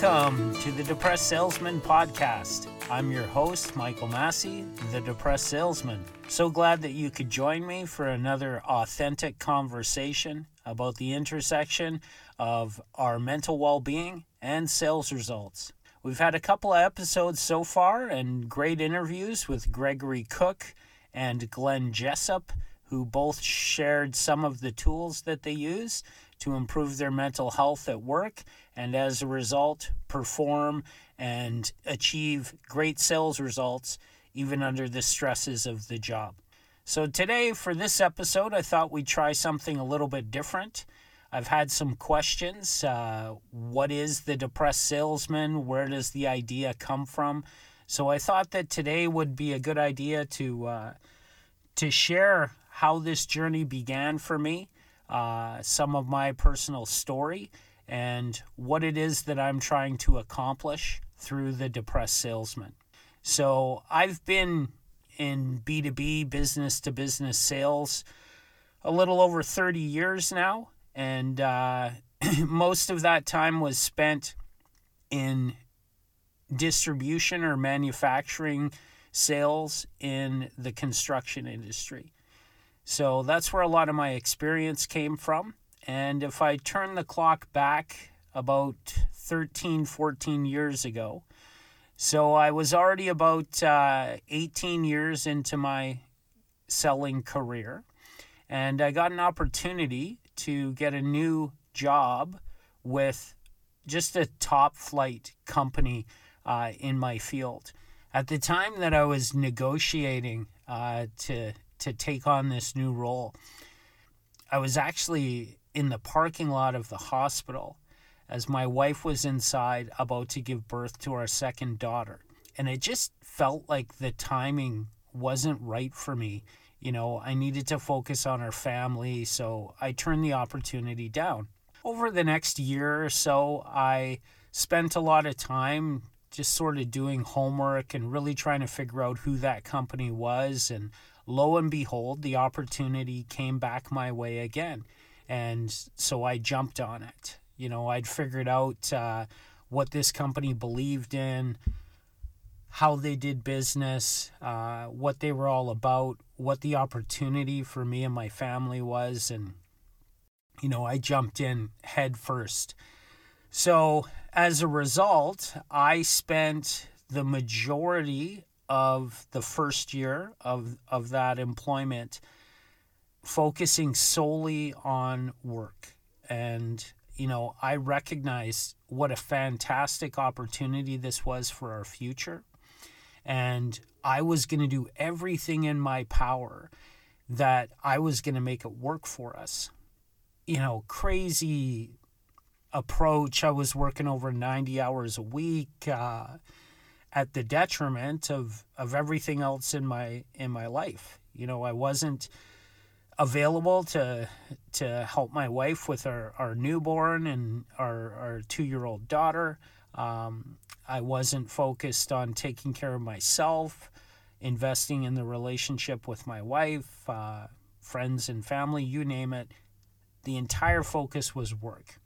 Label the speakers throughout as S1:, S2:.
S1: Welcome to the Depressed Salesman podcast. I'm your host, Michael Massey, the Depressed Salesman. So glad that you could join me for another authentic conversation about the intersection of our mental well being and sales results. We've had a couple of episodes so far and great interviews with Gregory Cook and Glenn Jessup, who both shared some of the tools that they use to improve their mental health at work and as a result perform and achieve great sales results even under the stresses of the job. So, today for this episode, I thought we'd try something a little bit different. I've had some questions. Uh, what is the depressed salesman? Where does the idea come from? So, I thought that today would be a good idea to, uh, to share how this journey began for me uh, some of my personal story and what it is that I'm trying to accomplish through the depressed salesman. So I've been in B2B, business to business sales, a little over 30 years now. And uh, most of that time was spent in distribution or manufacturing sales in the construction industry. So that's where a lot of my experience came from. And if I turn the clock back about 13, 14 years ago, so I was already about uh, 18 years into my selling career, and I got an opportunity to get a new job with just a top flight company uh, in my field. At the time that I was negotiating uh, to to take on this new role. I was actually in the parking lot of the hospital as my wife was inside about to give birth to our second daughter. And it just felt like the timing wasn't right for me. You know, I needed to focus on our family, so I turned the opportunity down. Over the next year or so, I spent a lot of time just sort of doing homework and really trying to figure out who that company was and lo and behold, the opportunity came back my way again. And so I jumped on it. You know, I'd figured out uh, what this company believed in, how they did business, uh, what they were all about, what the opportunity for me and my family was. And, you know, I jumped in head first. So as a result, I spent the majority of the first year of, of that employment focusing solely on work. And, you know, I recognized what a fantastic opportunity this was for our future. And I was going to do everything in my power that I was going to make it work for us. You know, crazy approach. I was working over 90 hours a week. Uh, at the detriment of of everything else in my in my life. You know, I wasn't available to to help my wife with our, our newborn and our, our two year old daughter. Um, I wasn't focused on taking care of myself, investing in the relationship with my wife, uh, friends and family, you name it. The entire focus was work.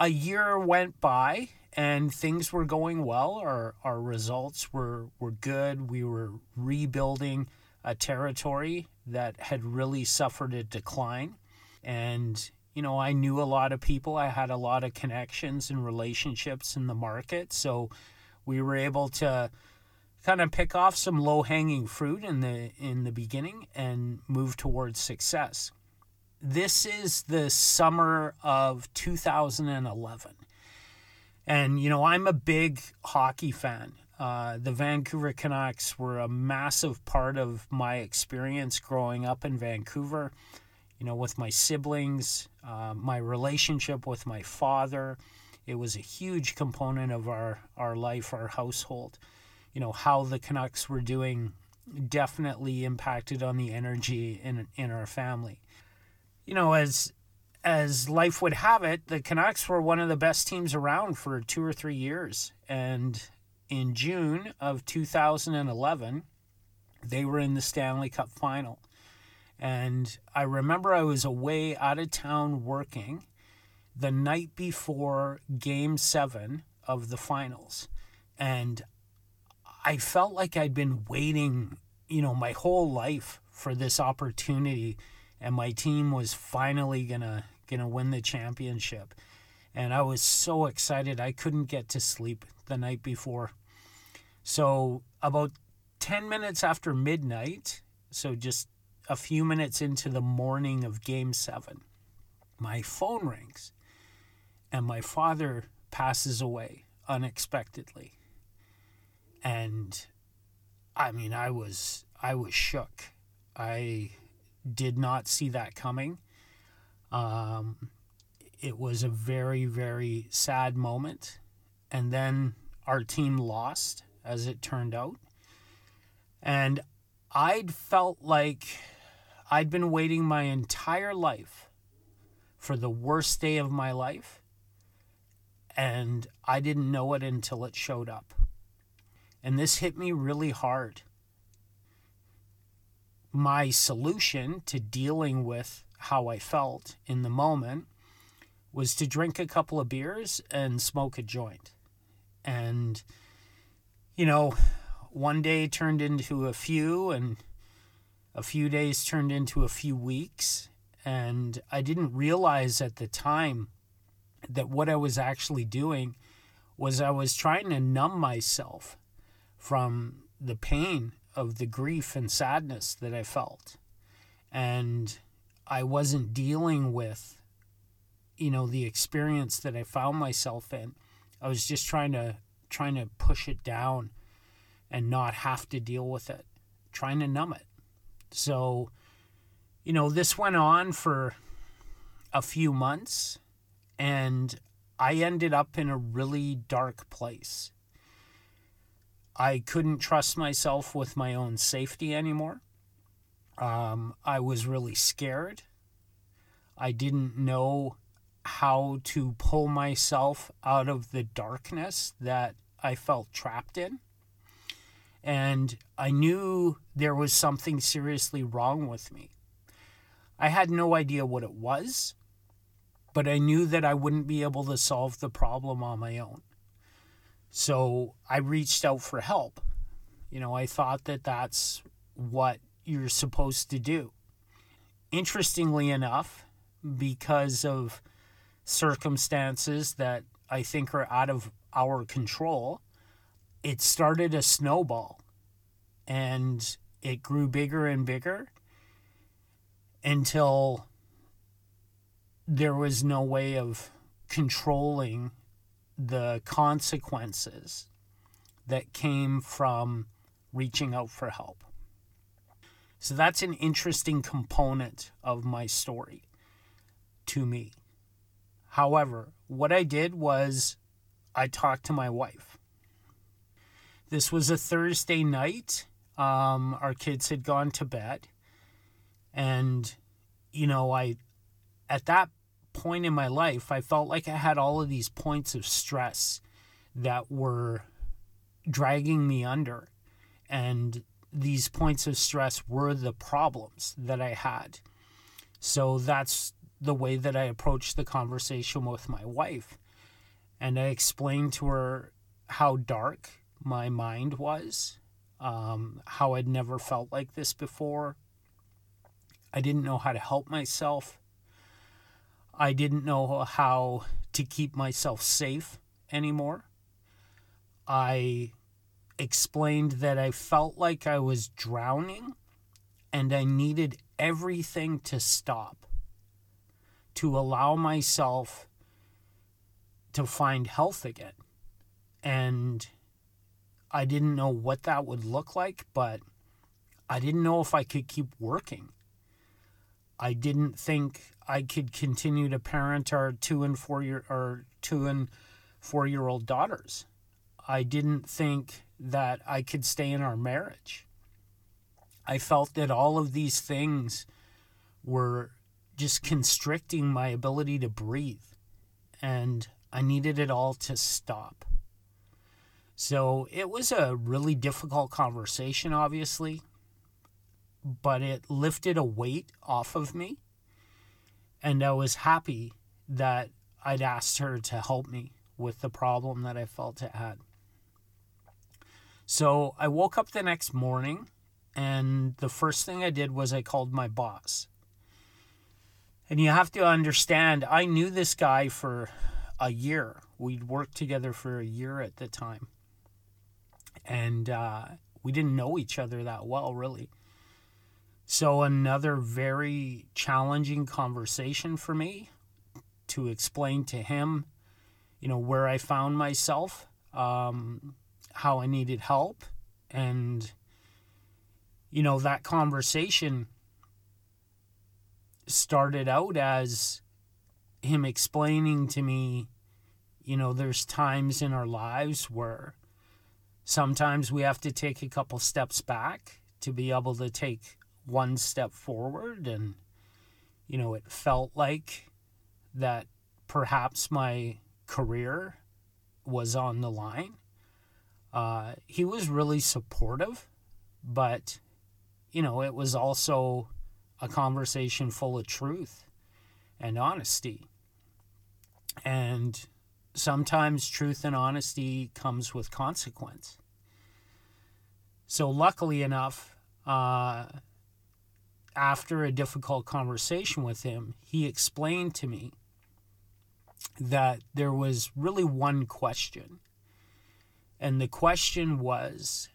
S1: A year went by and things were going well. Our our results were were good. We were rebuilding a territory that had really suffered a decline, and you know I knew a lot of people. I had a lot of connections and relationships in the market, so we were able to kind of pick off some low hanging fruit in the in the beginning and move towards success. This is the summer of 2011 and, you know, I'm a big hockey fan. Uh, the Vancouver Canucks were a massive part of my experience growing up in Vancouver, you know, with my siblings, uh, my relationship with my father. It was a huge component of our, our life, our household. You know, how the Canucks were doing definitely impacted on the energy in, in our family. You know, as as life would have it, the Canucks were one of the best teams around for two or three years. And in June of 2011, they were in the Stanley Cup final. And I remember I was away out of town working, the night before game seven of the finals. And I felt like I'd been waiting, you know, my whole life for this opportunity and my team was finally going to going to win the championship. And I was so excited I couldn't get to sleep the night before. So about 10 minutes after midnight, so just a few minutes into the morning of game 7, my phone rings and my father passes away unexpectedly. And I mean, I was I was shook. I did not see that coming. Um, it was a very very sad moment, and then our team lost, as it turned out. And I'd felt like I'd been waiting my entire life for the worst day of my life and I didn't know it until it showed up. And this hit me really hard. My solution to dealing with how I felt in the moment was to drink a couple of beers and smoke a joint. And, you know, one day turned into a few, and a few days turned into a few weeks. And I didn't realize at the time that what I was actually doing was I was trying to numb myself from the pain of the grief and sadness that I felt. And I wasn't dealing with, you know, the experience that I found myself in. I was just trying to trying to push it down and not have to deal with it, trying to numb it. So, you know, this went on for a few months and I ended up in a really dark place. I couldn't trust myself with my own safety anymore. Um, I was really scared. I didn't know how to pull myself out of the darkness that I felt trapped in. And I knew there was something seriously wrong with me. I had no idea what it was but I knew that I wouldn't be able to solve the problem on my own. So I reached out for help. You know, I thought that that's what you're supposed to do. Interestingly enough, because of circumstances that I think are out of our control, it started a snowball and it grew bigger and bigger until there was no way of controlling the consequences that came from reaching out for help. So that's an interesting component of my story to me. However, what I did was I talked to my wife. This was a Thursday night. Um, our kids had gone to bed. And, you know, I, at that point in my life, I felt like I had all of these points of stress that were dragging me under. And these points of stress were the problems that I had. So that's the way that I approached the conversation with my wife. And I explained to her how dark my mind was, um, how I'd never felt like this before. I didn't know how to help myself. I didn't know how to keep myself safe anymore. I explained that I felt like I was drowning and I needed everything to stop to allow myself to find health again. And I didn't know what that would look like, but I didn't know if I could keep working. I didn't think I could continue to parent our two and four year or two and four year old daughters. I didn't think that I could stay in our marriage. I felt that all of these things were just constricting my ability to breathe, and I needed it all to stop. So it was a really difficult conversation, obviously, but it lifted a weight off of me and I was happy that I'd asked her to help me with the problem that I felt it had. So I woke up the next morning, and the first thing I did was I called my boss. And you have to understand, I knew this guy for a year. We'd worked together for a year at the time. And uh, we didn't know each other that well, really. So, another very challenging conversation for me to explain to him, you know, where I found myself, um, how I needed help. And, you know, that conversation started out as him explaining to me, you know, there's times in our lives where sometimes we have to take a couple steps back to be able to take one step forward and you know it felt like that perhaps my career was on the line uh, he was really supportive but you know it was also a conversation full of truth and honesty and sometimes truth and honesty comes with consequence so luckily enough uh, after a difficult conversation with him, he explained to me that there was really one question. And the question was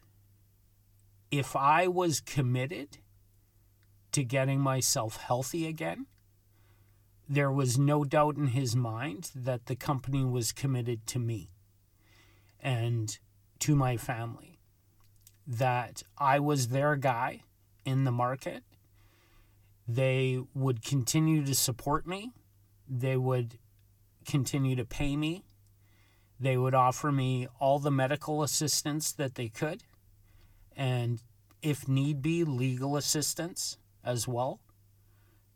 S1: if I was committed to getting myself healthy again, there was no doubt in his mind that the company was committed to me and to my family. That I was their guy in the market they would continue to support me. They would continue to pay me. They would offer me all the medical assistance that they could. And if need be, legal assistance as well.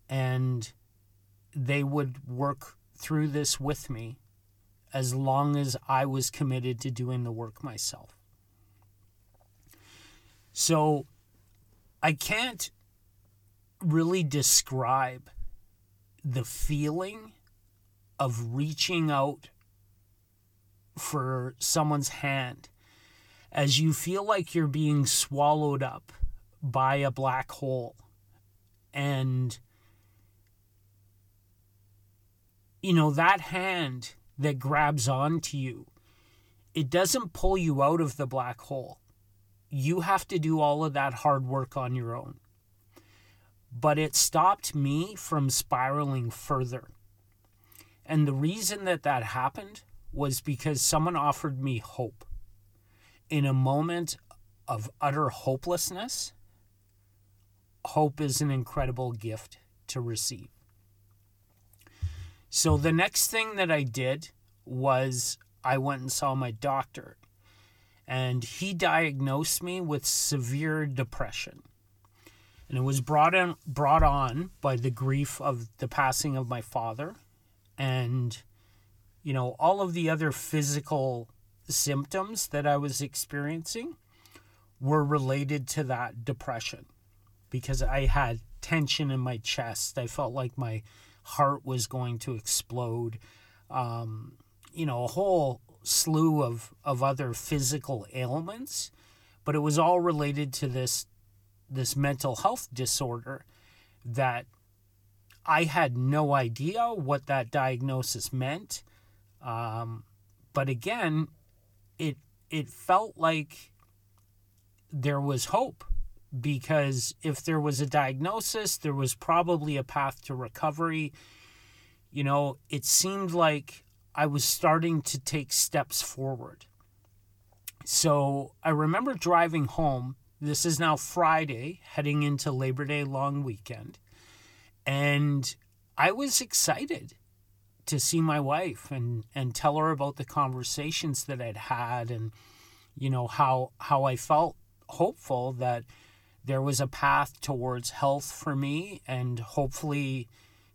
S1: And they would work through this with me as long as I was committed to doing the work myself. So I can't really describe the feeling of reaching out for someone's hand. As you feel like you're being swallowed up by a black hole and you know that hand that grabs onto you it doesn't pull you out of the black hole. You have to do all of that hard work on your own. But it stopped me from spiraling further. And the reason that that happened was because someone offered me hope. In a moment of utter hopelessness, hope is an incredible gift to receive. So the next thing that I did was I went and saw my doctor, and he diagnosed me with severe depression and it was brought on brought on by the grief of the passing of my father and you know all of the other physical symptoms that I was experiencing were related to that depression because I had tension in my chest. I felt like my heart was going to explode. Um, you know, a whole slew of, of other physical ailments, but it was all related to this this mental health disorder that I had no idea what that diagnosis meant. Um, but again, it it felt like there was hope because if there was a diagnosis, there was probably a path to recovery. You know, it seemed like I was starting to take steps forward. So I remember driving home this is now Friday, heading into Labor Day long weekend. And I was excited to see my wife and, and tell her about the conversations that I'd had and, you know, how, how I felt hopeful that there was a path towards health for me and hopefully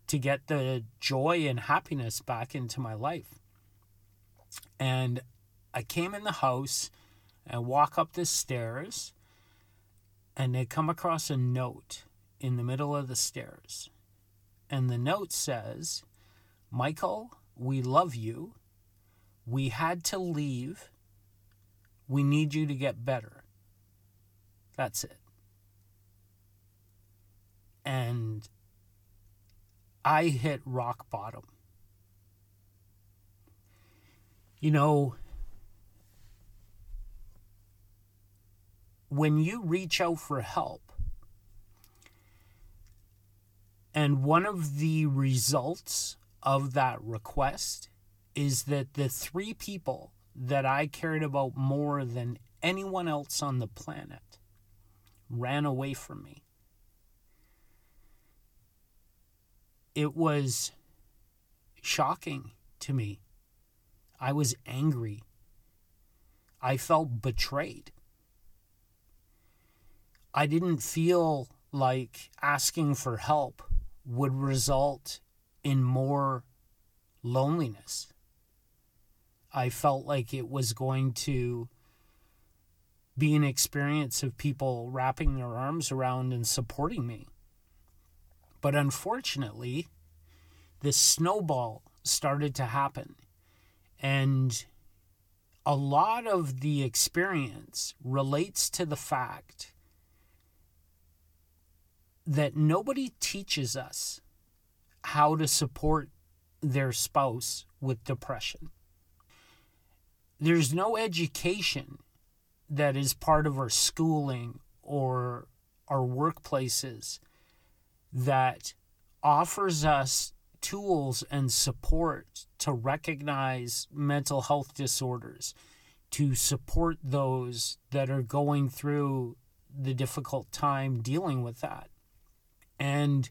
S1: to get the joy and happiness back into my life. And I came in the house and walk up the stairs and they come across a note in the middle of the stairs. And the note says, Michael, We love you. We had to leave. We need you to get better. That's it. And I hit rock bottom. You know, when you reach out for help, and one of the results of that request is that the three people that I cared about more than anyone else on the planet ran away from me. It was shocking to me. I was angry. I felt betrayed. I didn't feel like asking for help would result in more loneliness. I felt like it was going to be an experience of people wrapping their arms around and supporting me. But unfortunately, this snowball started to happen. And a lot of the experience relates to the fact that nobody teaches us how to support their spouse with depression. There's no education that is part of our schooling or our workplaces that offers us tools and support to recognize mental health disorders, to support those that are going through the difficult time dealing with that. And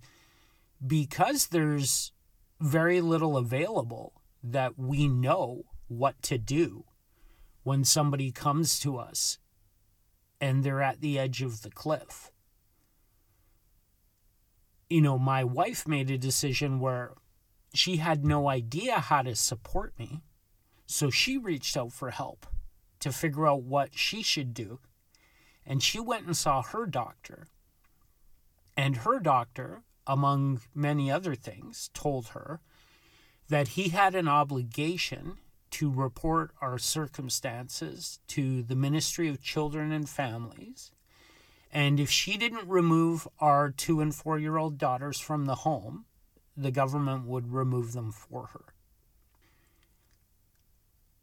S1: because there's very little available that we know what to do when somebody comes to us and they're at the edge of the cliff. You know, my wife made a decision where she had no idea how to support me. So she reached out for help to figure out what she should do. And she went and saw her doctor. And her doctor, among many other things, told her that he had an obligation to report our circumstances to the Ministry of Children and Families. And if she didn't remove our two and four year old daughters from the home, the government would remove them for her.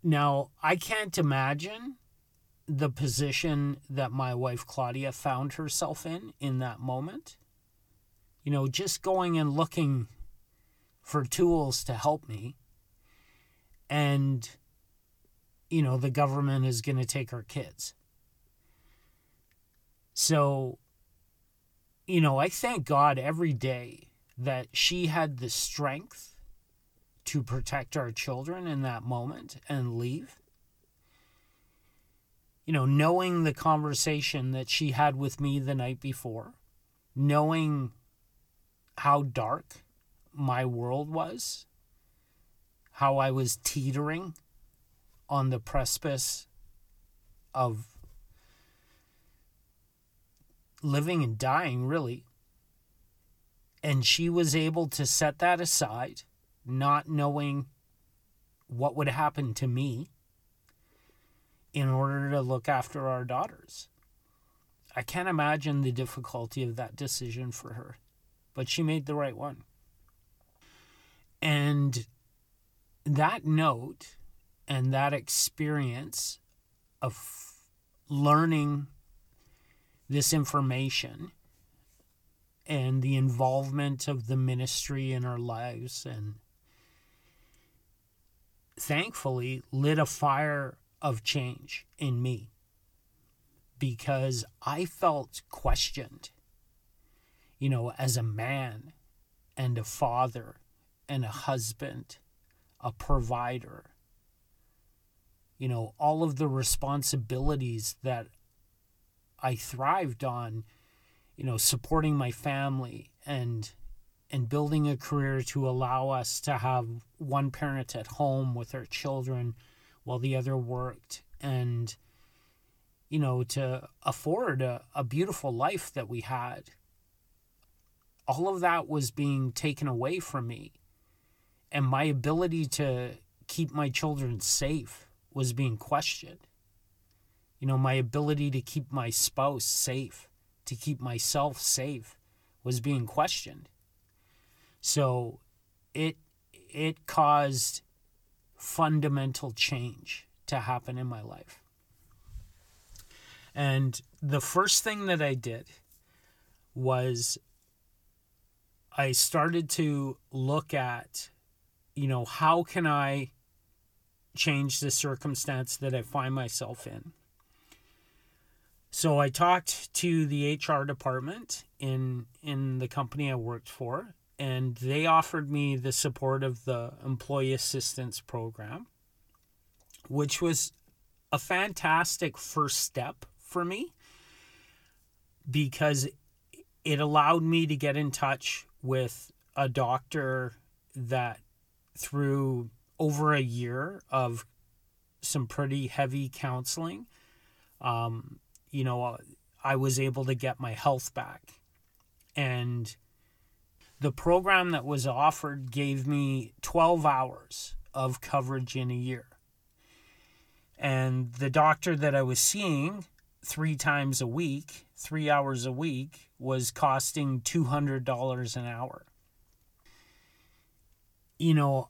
S1: Now, I can't imagine the position that my wife Claudia found herself in in that moment. You know, just going and looking for tools to help me. And, you know, the government is going to take our kids. So, you know, I thank God every day that she had the strength to protect our children in that moment and leave. You know, knowing the conversation that she had with me the night before, knowing how dark my world was, how I was teetering on the precipice of living and dying, really. And she was able to set that aside, not knowing what would happen to me in order to look after our daughters. I can't imagine the difficulty of that decision for her, but she made the right one. And that note and that experience of learning this information and the involvement of the ministry in our lives and thankfully lit a fire of change in me because I felt questioned, you know, as a man and a father and a husband, a provider. You know, all of the responsibilities that I thrived on, you know, supporting my family and and building a career to allow us to have one parent at home with our children while the other worked and you know to afford a, a beautiful life that we had all of that was being taken away from me and my ability to keep my children safe was being questioned. You know, my ability to keep my spouse safe, to keep myself safe was being questioned. So it it caused fundamental change to happen in my life. And the first thing that I did was I started to look at, you know, how can I change the circumstance that I find myself in? So I talked to the HR department in in the company I worked for and they offered me the support of the employee assistance program which was a fantastic first step for me because it allowed me to get in touch with a doctor that through over a year of some pretty heavy counseling um, you know i was able to get my health back. And the program that was offered gave me 12 hours of coverage in a year. And the doctor that i was seeing three times a week, three hours a week, was costing $200 an hour. You know,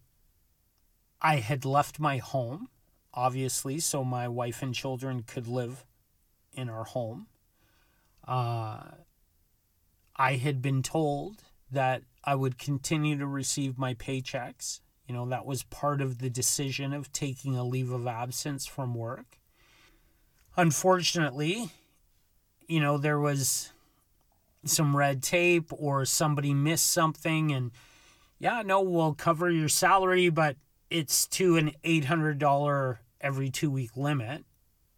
S1: I had left my home, obviously, so my wife and children could live in our home. Uh, I had been told that I would continue to receive my paychecks. You know, that was part of the decision of taking a leave of absence from work unfortunately, you know, there was some red tape or somebody missed something and yeah, no, we'll cover your salary, but it's to an $800 every 2 week limit.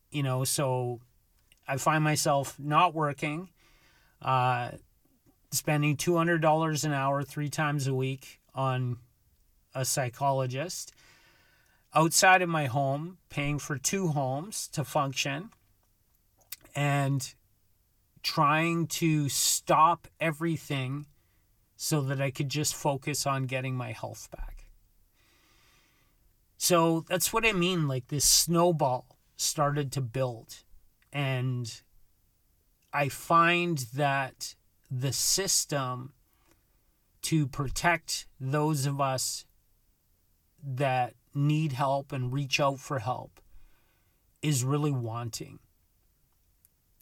S1: You know, so I find myself not working, uh, spending $200 an hour 3 times a week on a psychologist outside of my home, paying for two homes to function, and trying to stop everything so that I could just focus on getting my health back. So that's what I mean. Like this snowball started to build. And I find that the system to protect those of us that need help and reach out for help is really wanting.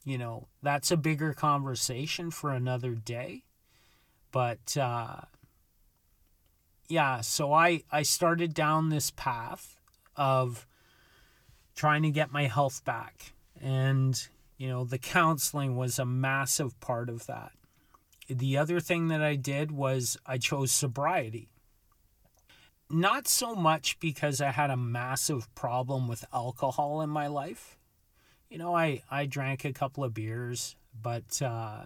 S1: You know, that's a bigger conversation for another day. But uh, yeah, so I, I started down this path of trying to get my health back. And, you know, the counseling was a massive part of that. The other thing that I did was I chose sobriety not so much because I had a massive problem with alcohol in my life. You know, I, I drank a couple of beers, but uh,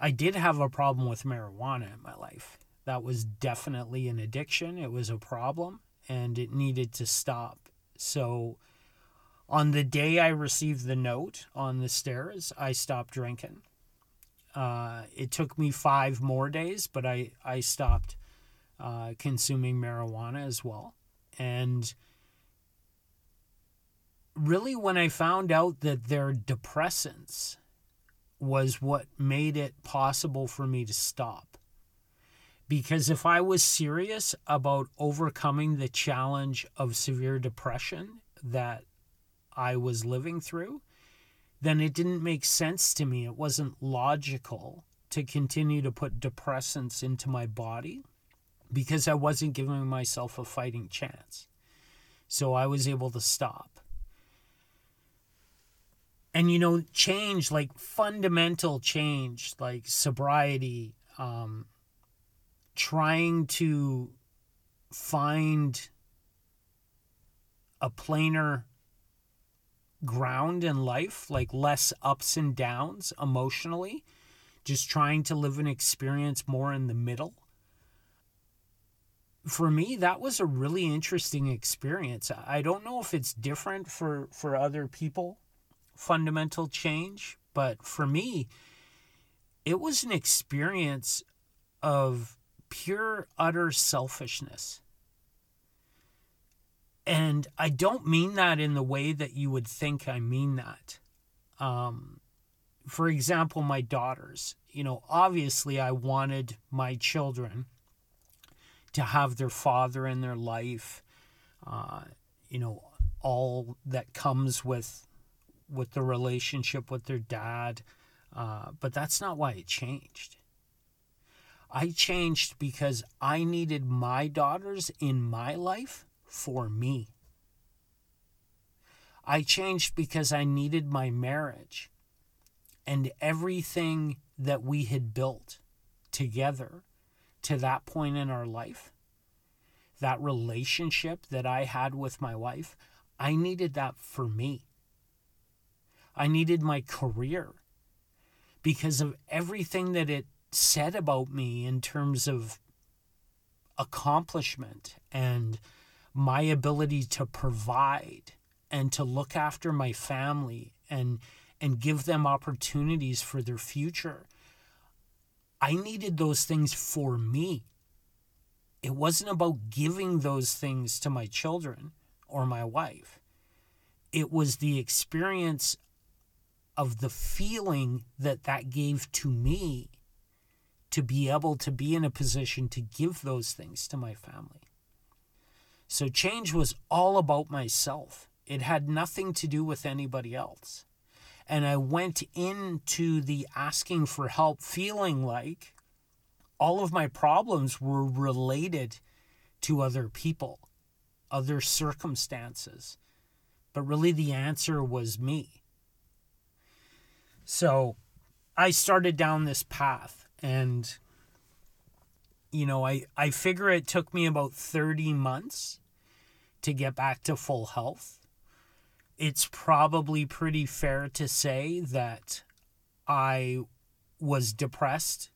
S1: I did have a problem with marijuana in my life. That was definitely an addiction. It was a problem and it needed to stop. So, on the day I received the note on the stairs, I stopped drinking. Uh, it took me five more days, but I, I stopped uh, consuming marijuana as well. And really, when I found out that they're depressants was what made it possible for me to stop. Because if I was serious about overcoming the challenge of severe depression that I was living through, then it didn't make sense to me. It wasn't logical to continue to put depressants into my body because I wasn't giving myself a fighting chance. So I was able to stop. And you know, change like fundamental change, like sobriety, um, trying to find a plainer ground in life, like less ups and downs emotionally, just trying to live an experience more in the middle. For me that was a really interesting experience. I don't know if it's different for for other people fundamental change but for me it was an experience of pure, utter selfishness. And I don't mean that in the way that you would think I mean that. Um, for example, my daughters, you know, obviously I wanted my children to have their father in their life, uh, you know, all that comes with with the relationship with their dad. Uh, but that's not why it changed. I changed because I needed my daughters in my life for me. I changed because I needed my marriage and everything that we had built together to that point in our life, that relationship that I had with my wife, I needed that for me. I needed my career because of everything that it said about me in terms of accomplishment and my ability to provide and to look after my family and and give them opportunities for their future. I needed those things for me. It wasn't about giving those things to my children or my wife. It was the experience of the feeling that that gave to me to be able to be in a position to give those things to my family. So change was all about myself. It had nothing to do with anybody else. And I went into the asking for help feeling like all of my problems were related to other people, other circumstances. But really, the answer was me. So I started down this path and you know, I, I figure it took me about 30 months to get back to full health it's probably pretty fair to say that I was depressed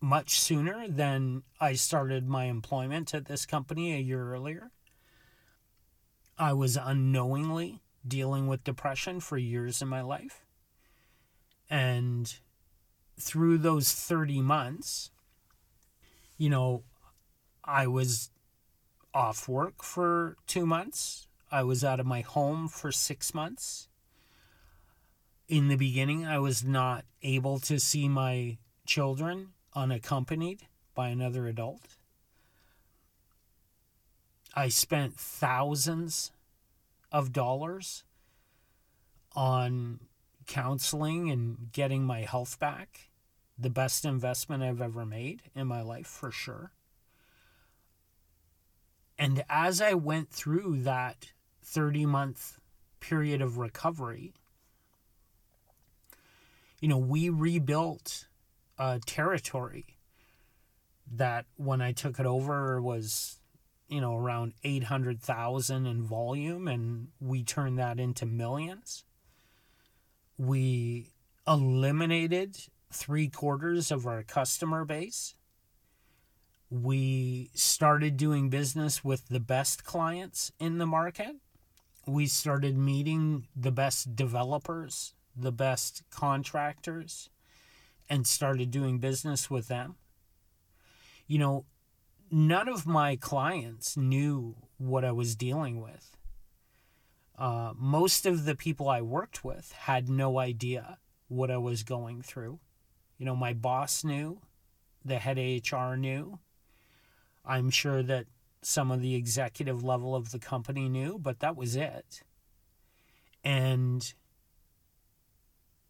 S1: much sooner than I started my employment at this company a year earlier. I was unknowingly dealing with depression for years in my life. And through those 30 months, you know, I was off work for two months. I was out of my home for six months. In the beginning, I was not able to see my children unaccompanied by another adult. I spent thousands of dollars on counseling and getting my health back. The best investment I've ever made in my life, for sure. And as I went through that 30 month period of recovery, you know, we rebuilt a territory that when I took it over was, you know, around 800,000 in volume and we turned that into millions. We eliminated three quarters of our customer base. We started doing business with the best clients in the market we started meeting the best developers, the best contractors, and started doing business with them. You know, none of my clients knew what I was dealing with. Uh, most of the people I worked with had no idea what I was going through. You know, my boss knew, the head HR knew. I'm sure that some of the executive level of the company knew, but that was it. And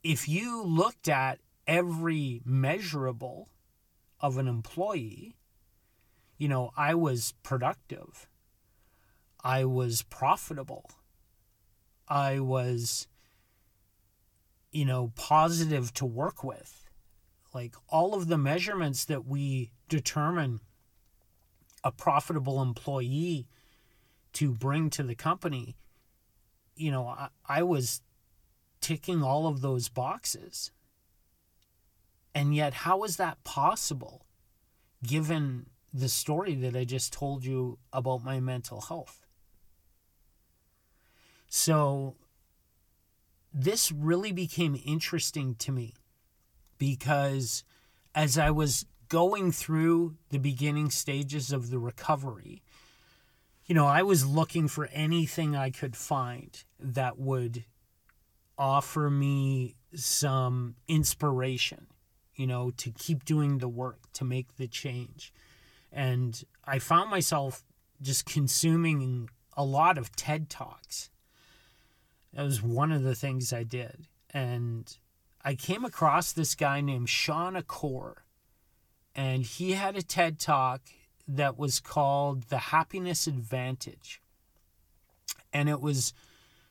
S1: if you looked at every measurable of an employee, you know, I was productive. I was profitable. I was, you know, positive to work with. Like all of the measurements that we determine a profitable employee to bring to the company, you know, I, I was ticking all of those boxes. And yet, how is that possible given the story that I just told you about my mental health? So, this really became interesting to me because as I was going through the beginning stages of the recovery, you know, I was looking for anything I could find that would offer me some inspiration, you know, to keep doing the work, to make the change. And I found myself just consuming a lot of TED Talks. That was one of the things I did. And I came across this guy named Shawn Achor, and he had a TED Talk that was called The Happiness Advantage. And it was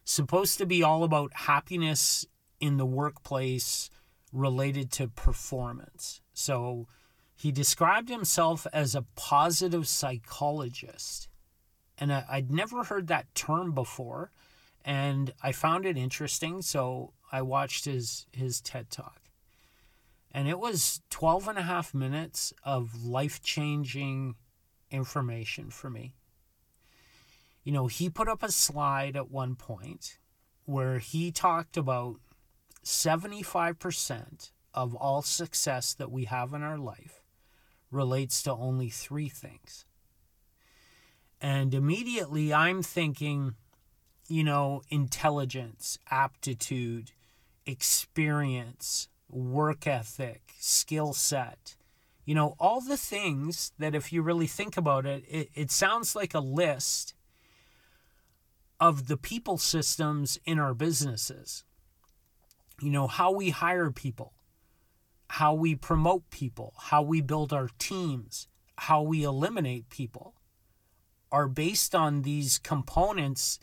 S1: supposed to be all about happiness in the workplace related to performance. So he described himself as a positive psychologist. And I, would never heard that term before. And I found it interesting. So I watched his, his TED Talk. And it was 12 and a half minutes of life changing information for me. You know, he put up a slide at one point where he talked about 75% of all success that we have in our life relates to only three things. And immediately I'm thinking, you know, intelligence, aptitude, experience, work ethic, skill set. You know, all the things that, if you really think about it, it, it sounds like a list of the people systems in our businesses. You know, how we hire people, how we promote people, how we build our teams, how we eliminate people are based on these components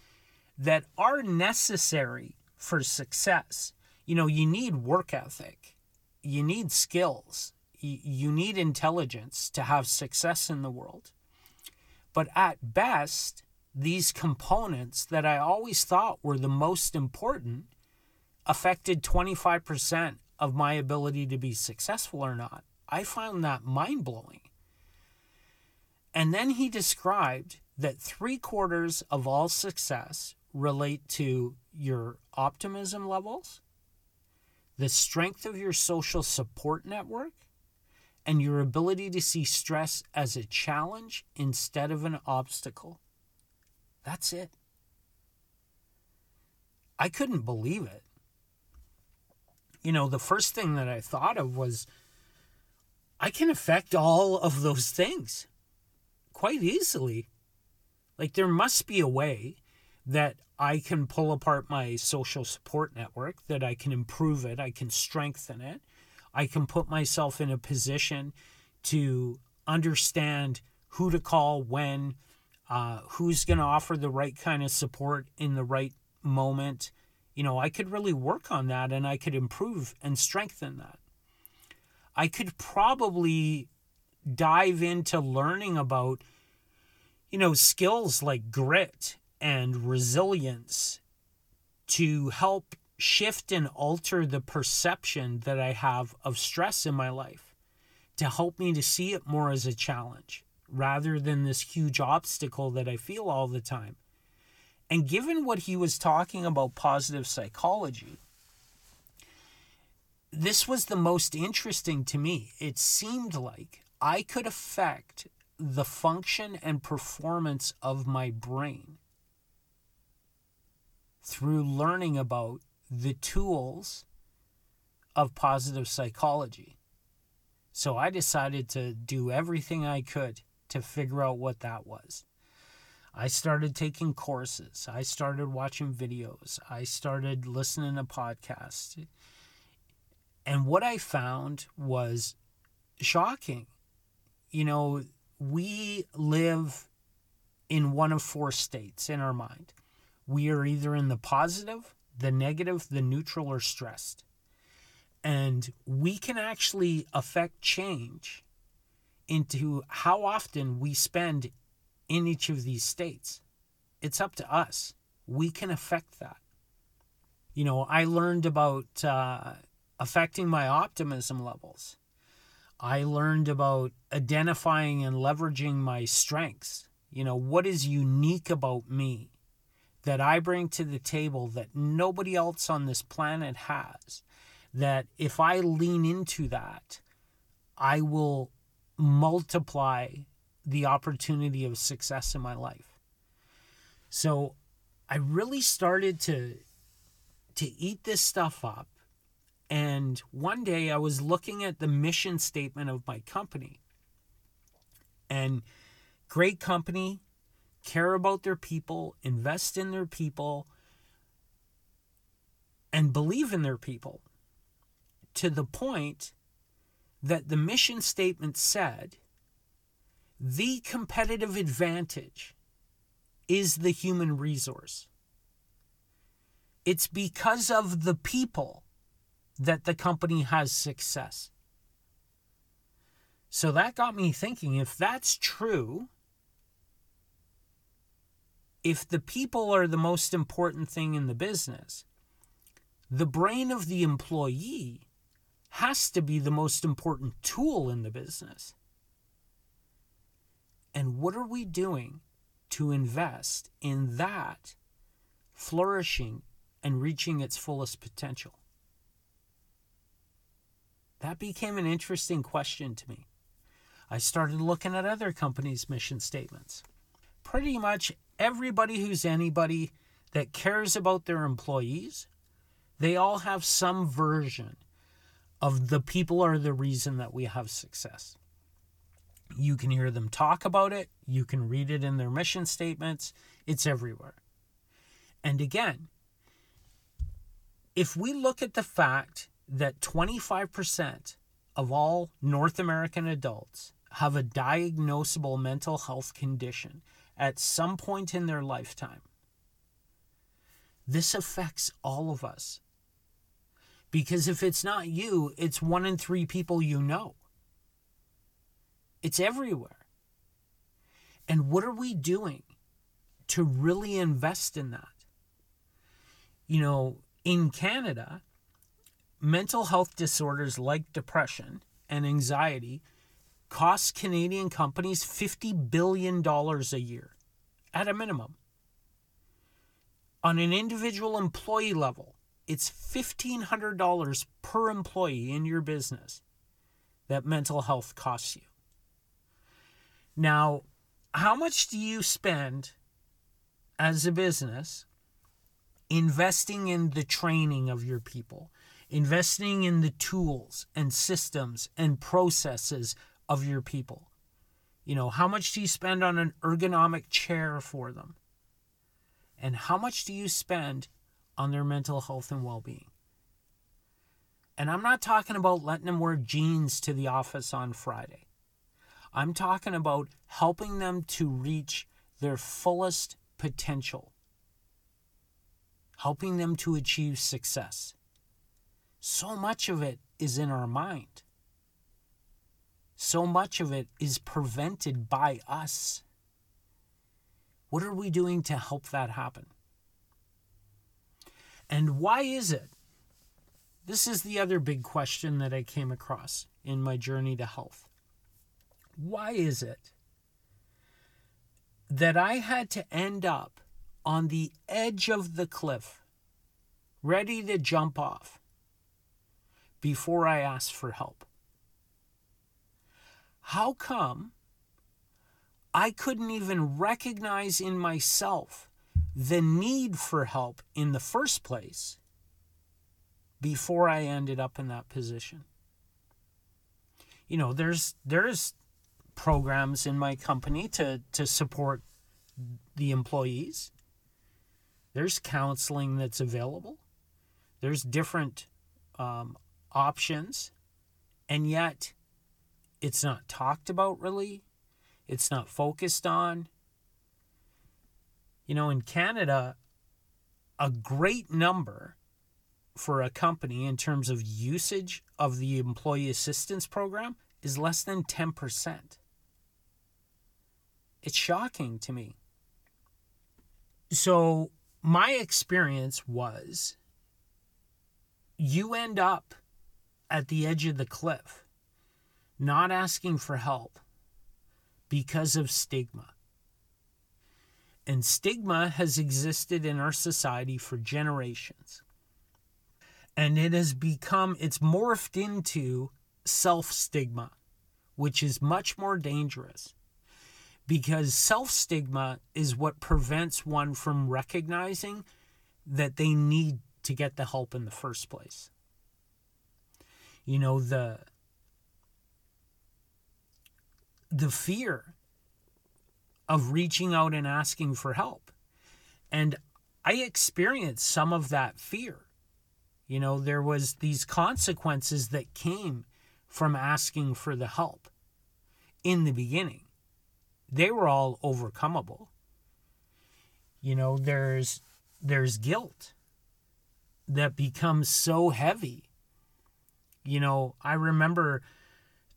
S1: that are necessary for success. You know, you need work ethic, you need skills, you need intelligence to have success in the world. But at best, these components that I always thought were the most important affected 25% of my ability to be successful or not. I found that mind blowing. And then he described that three quarters of all success relate to your optimism levels, the strength of your social support network, and your ability to see stress as a challenge instead of an obstacle. That's it. I couldn't believe it. You know, the first thing that I thought of was I can affect all of those things quite easily. Like, there must be a way that I can pull apart my social support network, that I can improve it, I can strengthen it, I can put myself in a position to understand who to call when, uh, who's going to offer the right kind of support in the right moment. You know, I could really work on that and I could improve and strengthen that. I could probably dive into learning about, you know, skills like grit and resilience to help shift and alter the perception that I have of stress in my life, to help me to see it more as a challenge rather than this huge obstacle that I feel all the time. And given what he was talking about positive psychology, this was the most interesting to me. It seemed like I could affect the function and performance of my brain through learning about the tools of positive psychology. So I decided to do everything I could to figure out what that was. I started taking courses. I started watching videos. I started listening to podcasts. And what I found was shocking. You know, we live in one of four states in our mind. We are either in the positive the negative, the neutral, or stressed. And we can actually affect change into how often we spend in each of these states. It's up to us. We can affect that. You know, I learned about uh, affecting my optimism levels. I learned about identifying and leveraging my strengths. You know, what is unique about me? That I bring to the table that nobody else on this planet has. That if I lean into that, I will multiply the opportunity of success in my life. So I really started to to eat this stuff up. And one day I was looking at the mission statement of my company. And great company, care about their people, invest in their people, and believe in their people to the point that the mission statement said the competitive advantage is the human resource. It's because of the people that the company has success. So that got me thinking if that's true, if the people are the most important thing in the business, the brain of the employee has to be the most important tool in the business. And what are we doing to invest in that flourishing and reaching its fullest potential? That became an interesting question to me. I started looking at other companies' mission statements. Pretty much everybody who's anybody that cares about their employees, they all have some version of the people are the reason that we have success. You can hear them talk about it, you can read it in their mission statements, it's everywhere. And again, if we look at the fact that 25% of all North American adults have a diagnosable mental health condition at some point in their lifetime, this affects all of us because if it's not you, it's one in three people you know. It's everywhere. And what are we doing to really invest in that? You know, in Canada, mental health disorders like depression and anxiety cost Canadian companies $50 billion a year at a minimum. On an individual employee level, it's $1,500 per employee in your business that mental health costs you. Now, how much do you spend as a business investing in the training of your people, investing in the tools and systems and processes of your people? You know, how much do you spend on an ergonomic chair for them? And how much do you spend on their mental health and well being. And I'm not talking about letting them wear jeans to the office on Friday. I'm talking about helping them to reach their fullest potential, helping them to achieve success. So much of it is in our mind. So much of it is prevented by us. What are we doing to help that happen? And why is it? This is the other big question that I came across in my journey to health. Why is it that I had to end up on the edge of the cliff, ready to jump off, before I asked for help? How come I couldn't even recognize in myself the need for help in the first place before I ended up in that position. You know, there's there's programs in my company to to support the employees. There's counseling that's available. There's different um, options, and yet it's not talked about really. It's not focused on. You know, in Canada, a great number for a company in terms of usage of the employee assistance program is less than 10%. It's shocking to me. So, my experience was you end up at the edge of the cliff, not asking for help because of stigma. And stigma has existed in our society for generations. And it has become, it's morphed into self stigma, which is much more dangerous because self stigma is what prevents one from recognizing that they need to get the help in the first place. You know, the the fear of reaching out and asking for help. And I experienced some of that fear. You know, there was these consequences that came from asking for the help in the beginning. They were all overcomable. You know, there's there's guilt that becomes so heavy. You know, I remember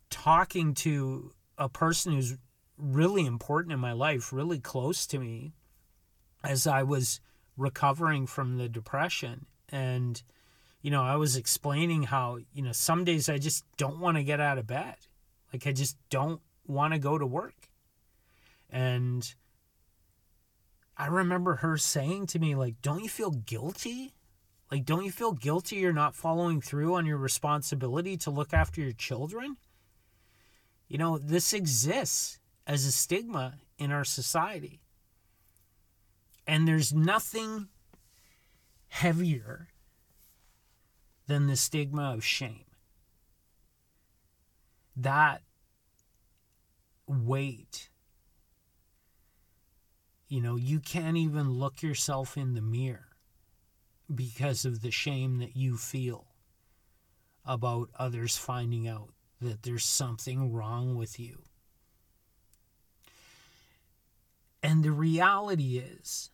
S1: talking to a person who's really important in my life, really close to me, as I was recovering from the depression. And, you know, I was explaining how, you know, some days I just don't want to get out of bed. Like, I just don't want to go to work. And I remember her saying to me, like, don't you feel guilty? Like, don't you feel guilty you're not following through on your responsibility to look after your children? You know, this exists as a stigma in our society. And there's nothing heavier than the stigma of shame. That weight. You know, you can't even look yourself in the mirror because of the shame that you feel about others finding out that there's something wrong with you. And the reality is,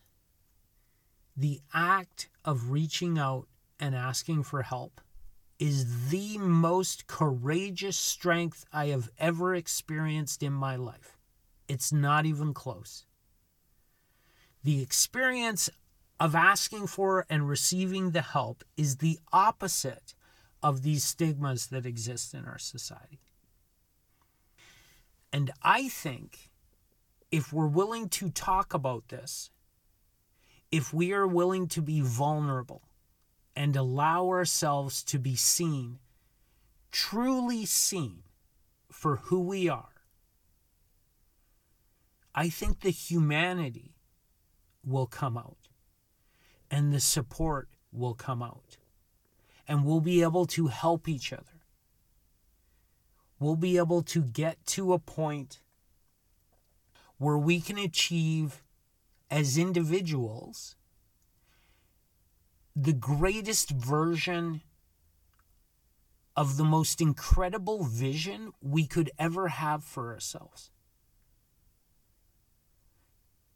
S1: the act of reaching out and asking for help is the most courageous strength I have ever experienced in my life. It's not even close. The experience of asking for and receiving the help is the opposite of these stigmas that exist in our society. And I think if we're willing to talk about this, if we are willing to be vulnerable and allow ourselves to be seen, truly seen for who we are, I think the humanity will come out and the support will come out. And we'll be able to help each other. We'll be able to get to a point where we can achieve as individuals the greatest version of the most incredible vision we could ever have for ourselves.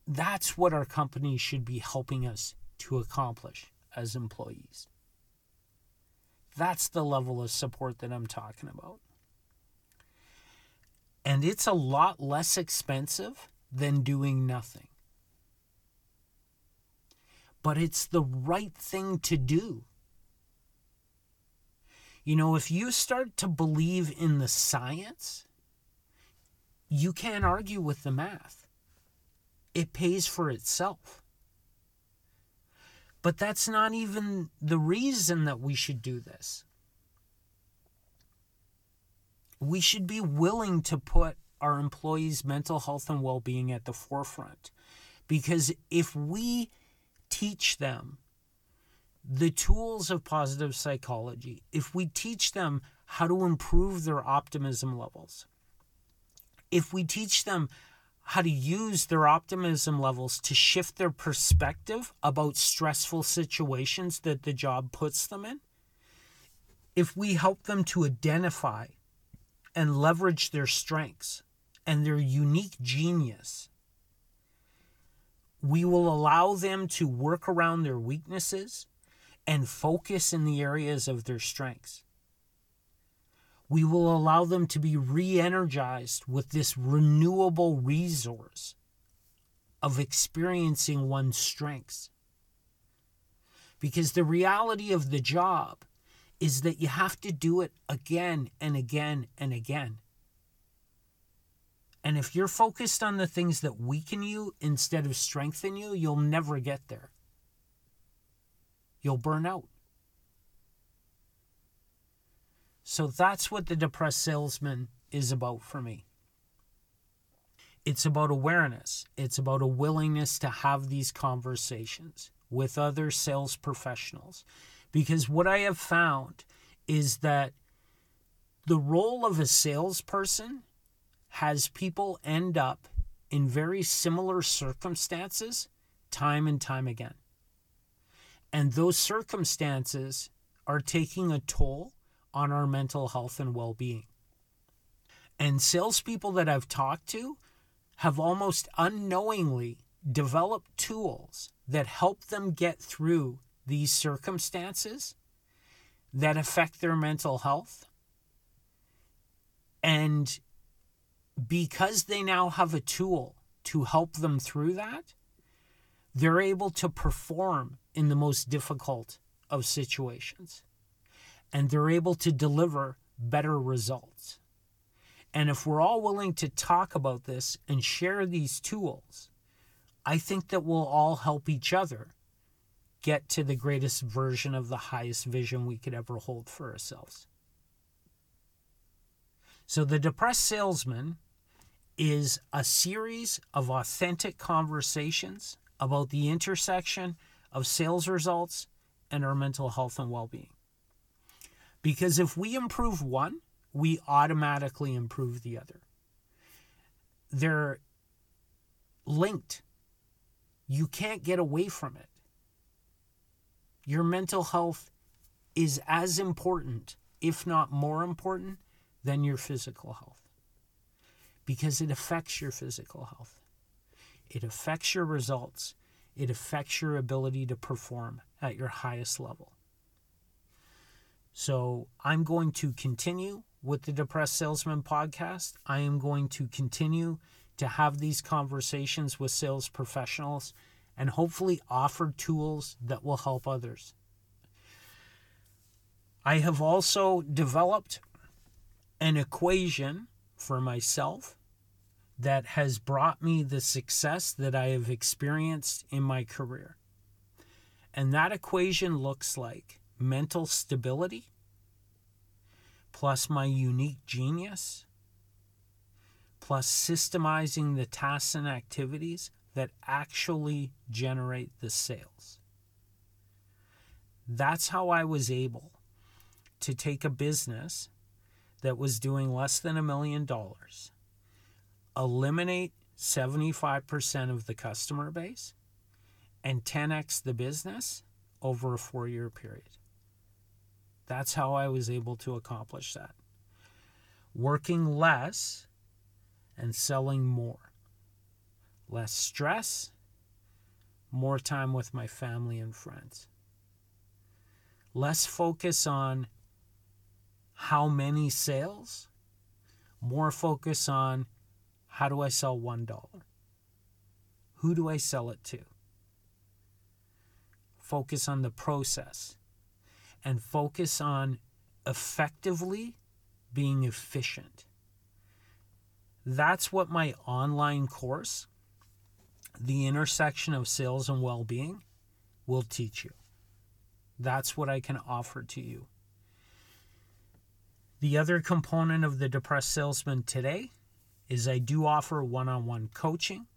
S1: That's what our company should be helping us to accomplish as employees. That's the level of support that I'm talking about. And it's a lot less expensive than doing nothing. But it's the right thing to do. You know, if you start to believe in the science, you can't argue with the math. It pays for itself. But that's not even the reason that we should do this. We should be willing to put our employees' mental health and well being at the forefront. Because if we teach them the tools of positive psychology, if we teach them how to improve their optimism levels, if we teach them how to use their optimism levels to shift their perspective about stressful situations that the job puts them in. If we help them to identify and leverage their strengths and their unique genius, we will allow them to work around their weaknesses and focus in the areas of their strengths we will allow them to be re energized with this renewable resource of experiencing one's strengths. Because the reality of the job is that you have to do it again and again and again. And if you're focused on the things that weaken you instead of strengthen you, you'll never get there. You'll burn out. So that's what the depressed salesman is about for me. It's about awareness. It's about a willingness to have these conversations with other sales professionals. Because what I have found is that the role of a salesperson has people end up in very similar circumstances time and time again. And those circumstances are taking a toll on our mental health and well being. And salespeople that I've talked to have almost unknowingly developed tools that help them get through these circumstances that affect their mental health. And because they now have a tool to help them through that, they're able to perform in the most difficult of situations. And they're able to deliver better results. And if we're all willing to talk about this and share these tools, I think that we'll all help each other get to the greatest version of the highest vision we could ever hold for ourselves. So, The Depressed Salesman is a series of authentic conversations about the intersection of sales results and our mental health and well being. Because if we improve one, we automatically improve the other. They're linked. You can't get away from it. Your mental health is as important, if not more important, than your physical health because it affects your physical health. It affects your results. It affects your ability to perform at your highest level. So, I'm going to continue with the Depressed Salesman podcast. I am going to continue to have these conversations with sales professionals and hopefully offer tools that will help others. I have also developed an equation for myself that has brought me the success that I have experienced in my career. And that equation looks like mental stability plus my unique genius, plus systemizing the tasks and activities that actually generate the sales. That's how I was able to take a business that was doing less than a million dollars, eliminate 75% of the customer base, and 10x the business over a four year period. That's how I was able to accomplish that. Working less and selling more. Less stress, more time with my family and friends. Less focus on how many sales, more focus on how do I sell $1? Who do I sell it to? Focus on the process and focus on effectively being efficient. That's what my online course, The Intersection of Sales and Well-Being, will teach you. That's what I can offer to you. The other component of the Depressed Salesman today is I do offer one on one coaching.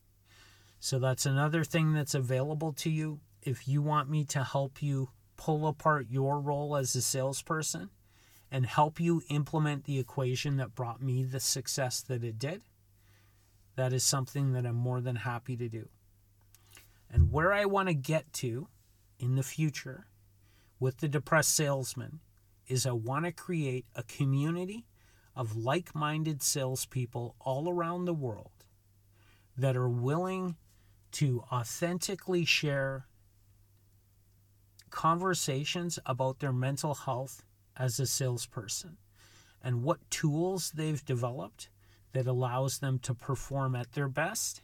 S1: So that's another thing that's available to you if you want me to help you pull apart your role as a salesperson and help you implement the equation that brought me the success that it did, that is something that I'm more than happy to do. And where I want to get to in the future with the depressed salesman is I want to create a community of like minded salespeople all around the world that are willing to authentically share conversations about their mental health as a salesperson and what tools they've developed that allows them to perform at their best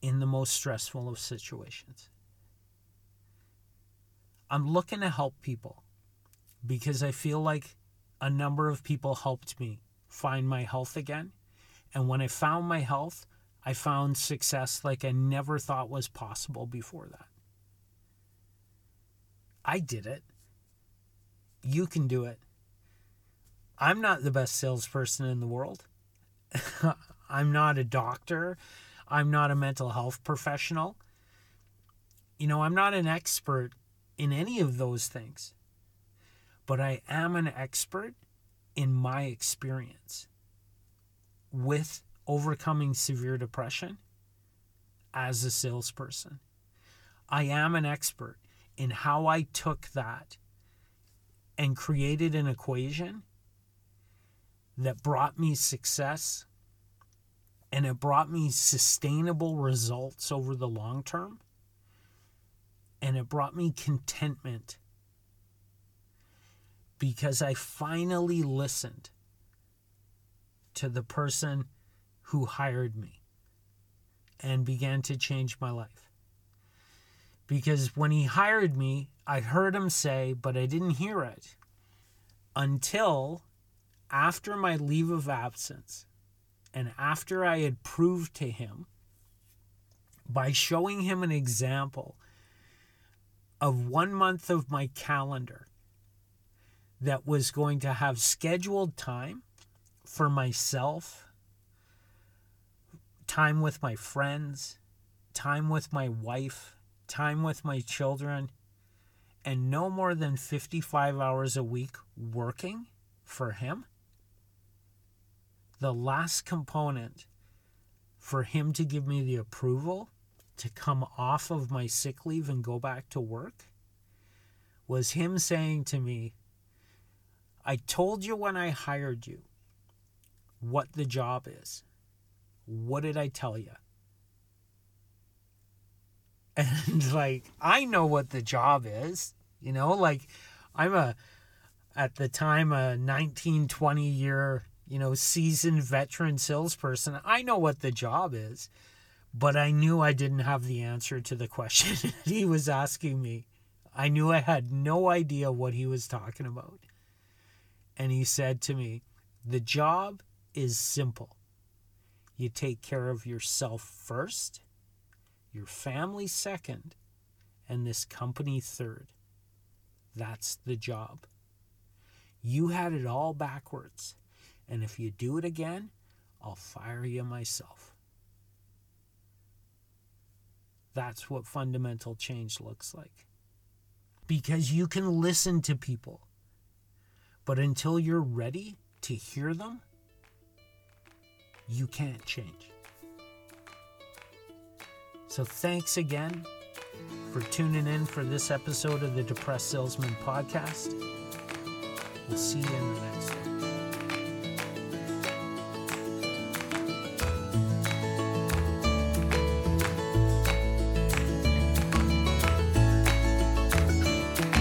S1: in the most stressful of situations. I'm looking to help people because I feel like a number of people helped me find my health again. And when I found my health, I found success like I never thought was possible before that. I did it. You can do it. I'm not the best salesperson in the world. I'm not a doctor. I'm not a mental health professional. You know, I'm not an expert in any of those things. But I am an expert in my experience with overcoming severe depression as a salesperson. I am an expert in how I took that and created an equation that brought me success and it brought me sustainable results over the long term and it brought me contentment because I finally listened to the person who hired me and began to change my life. Because when he hired me, I heard him say, but I didn't hear it until after my leave of absence and after I had proved to him by showing him an example of one month of my calendar that was going to have scheduled time for myself, time with my friends, time with my wife, time with my children, and no more than 55 hours a week working for him. The last component for him to give me the approval to come off of my sick leave and go back to work was him saying to me, I told you when I hired you what the job is. What did I tell you? And like, I know what the job is, you know, like I'm a, at the time, a 19, 20 year, you know, seasoned veteran salesperson. I know what the job is, but I knew I didn't have the answer to the question he was asking me. I knew I had no idea what he was talking about. And he said to me, The job is simple. You take care of yourself first, your family second, and this company third. That's the job. You had it all backwards. And if you do it again, I'll fire you myself. That's what fundamental change looks like. Because you can listen to people, but until you're ready to hear them, you can't change. So, thanks again for tuning in for this episode of the Depressed Salesman podcast. We'll see you in the